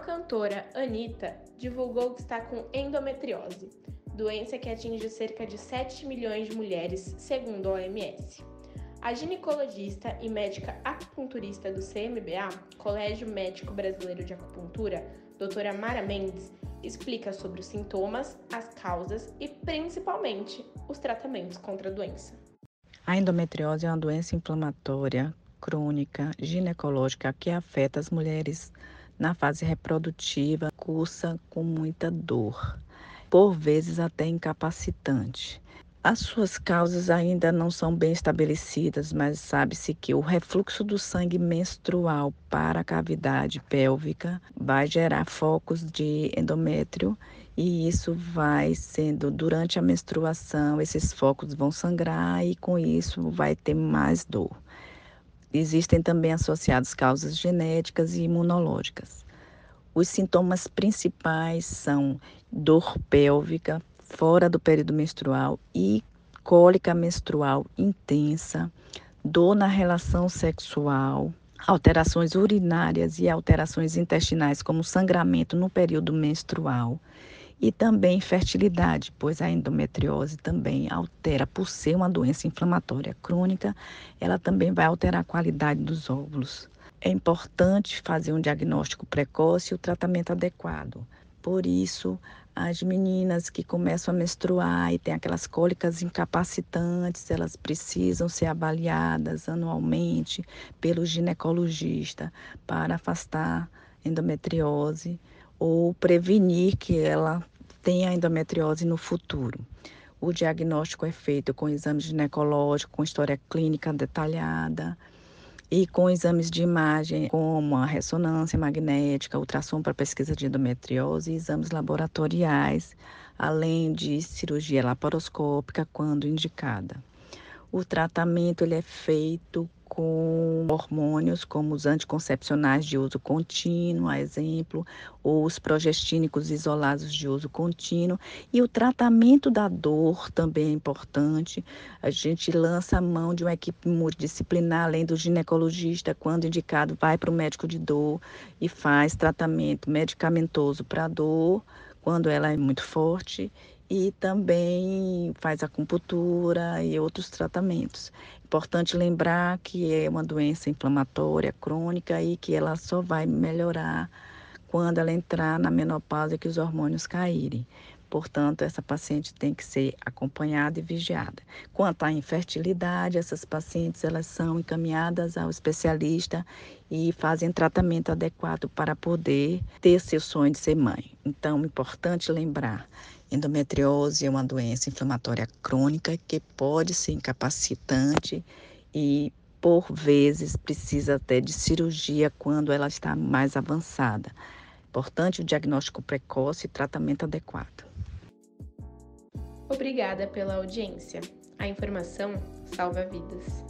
cantora Anitta divulgou que está com endometriose, doença que atinge cerca de 7 milhões de mulheres, segundo a OMS. A ginecologista e médica acupunturista do CMBA, Colégio Médico Brasileiro de Acupuntura, doutora Mara Mendes, explica sobre os sintomas, as causas e, principalmente, os tratamentos contra a doença. A endometriose é uma doença inflamatória crônica ginecológica que afeta as mulheres na fase reprodutiva, cursa com muita dor, por vezes até incapacitante. As suas causas ainda não são bem estabelecidas, mas sabe-se que o refluxo do sangue menstrual para a cavidade pélvica vai gerar focos de endométrio e isso vai sendo durante a menstruação, esses focos vão sangrar e com isso vai ter mais dor. Existem também associados causas genéticas e imunológicas. Os sintomas principais são dor pélvica, fora do período menstrual e cólica menstrual intensa, dor na relação sexual, alterações urinárias e alterações intestinais, como sangramento no período menstrual, e também fertilidade, pois a endometriose também altera, por ser uma doença inflamatória crônica, ela também vai alterar a qualidade dos óvulos. É importante fazer um diagnóstico precoce e o tratamento adequado. Por isso, as meninas que começam a menstruar e têm aquelas cólicas incapacitantes, elas precisam ser avaliadas anualmente pelo ginecologista para afastar endometriose ou prevenir que ela tenha endometriose no futuro. O diagnóstico é feito com exame ginecológico, com história clínica detalhada, e com exames de imagem, como a ressonância magnética, ultrassom para pesquisa de endometriose e exames laboratoriais, além de cirurgia laparoscópica quando indicada. O tratamento ele é feito com hormônios como os anticoncepcionais de uso contínuo, a exemplo, ou os progestínicos isolados de uso contínuo. E o tratamento da dor também é importante. A gente lança a mão de uma equipe multidisciplinar, além do ginecologista, quando indicado, vai para o médico de dor e faz tratamento medicamentoso para a dor, quando ela é muito forte, e também faz acupuntura e outros tratamentos. Importante lembrar que é uma doença inflamatória crônica e que ela só vai melhorar quando ela entrar na menopausa e que os hormônios caírem. Portanto, essa paciente tem que ser acompanhada e vigiada. Quanto à infertilidade, essas pacientes elas são encaminhadas ao especialista e fazem tratamento adequado para poder ter seu sonho de ser mãe. Então, é importante lembrar Endometriose é uma doença inflamatória crônica que pode ser incapacitante e, por vezes, precisa até de cirurgia quando ela está mais avançada. Importante o diagnóstico precoce e tratamento adequado. Obrigada pela audiência. A informação salva vidas.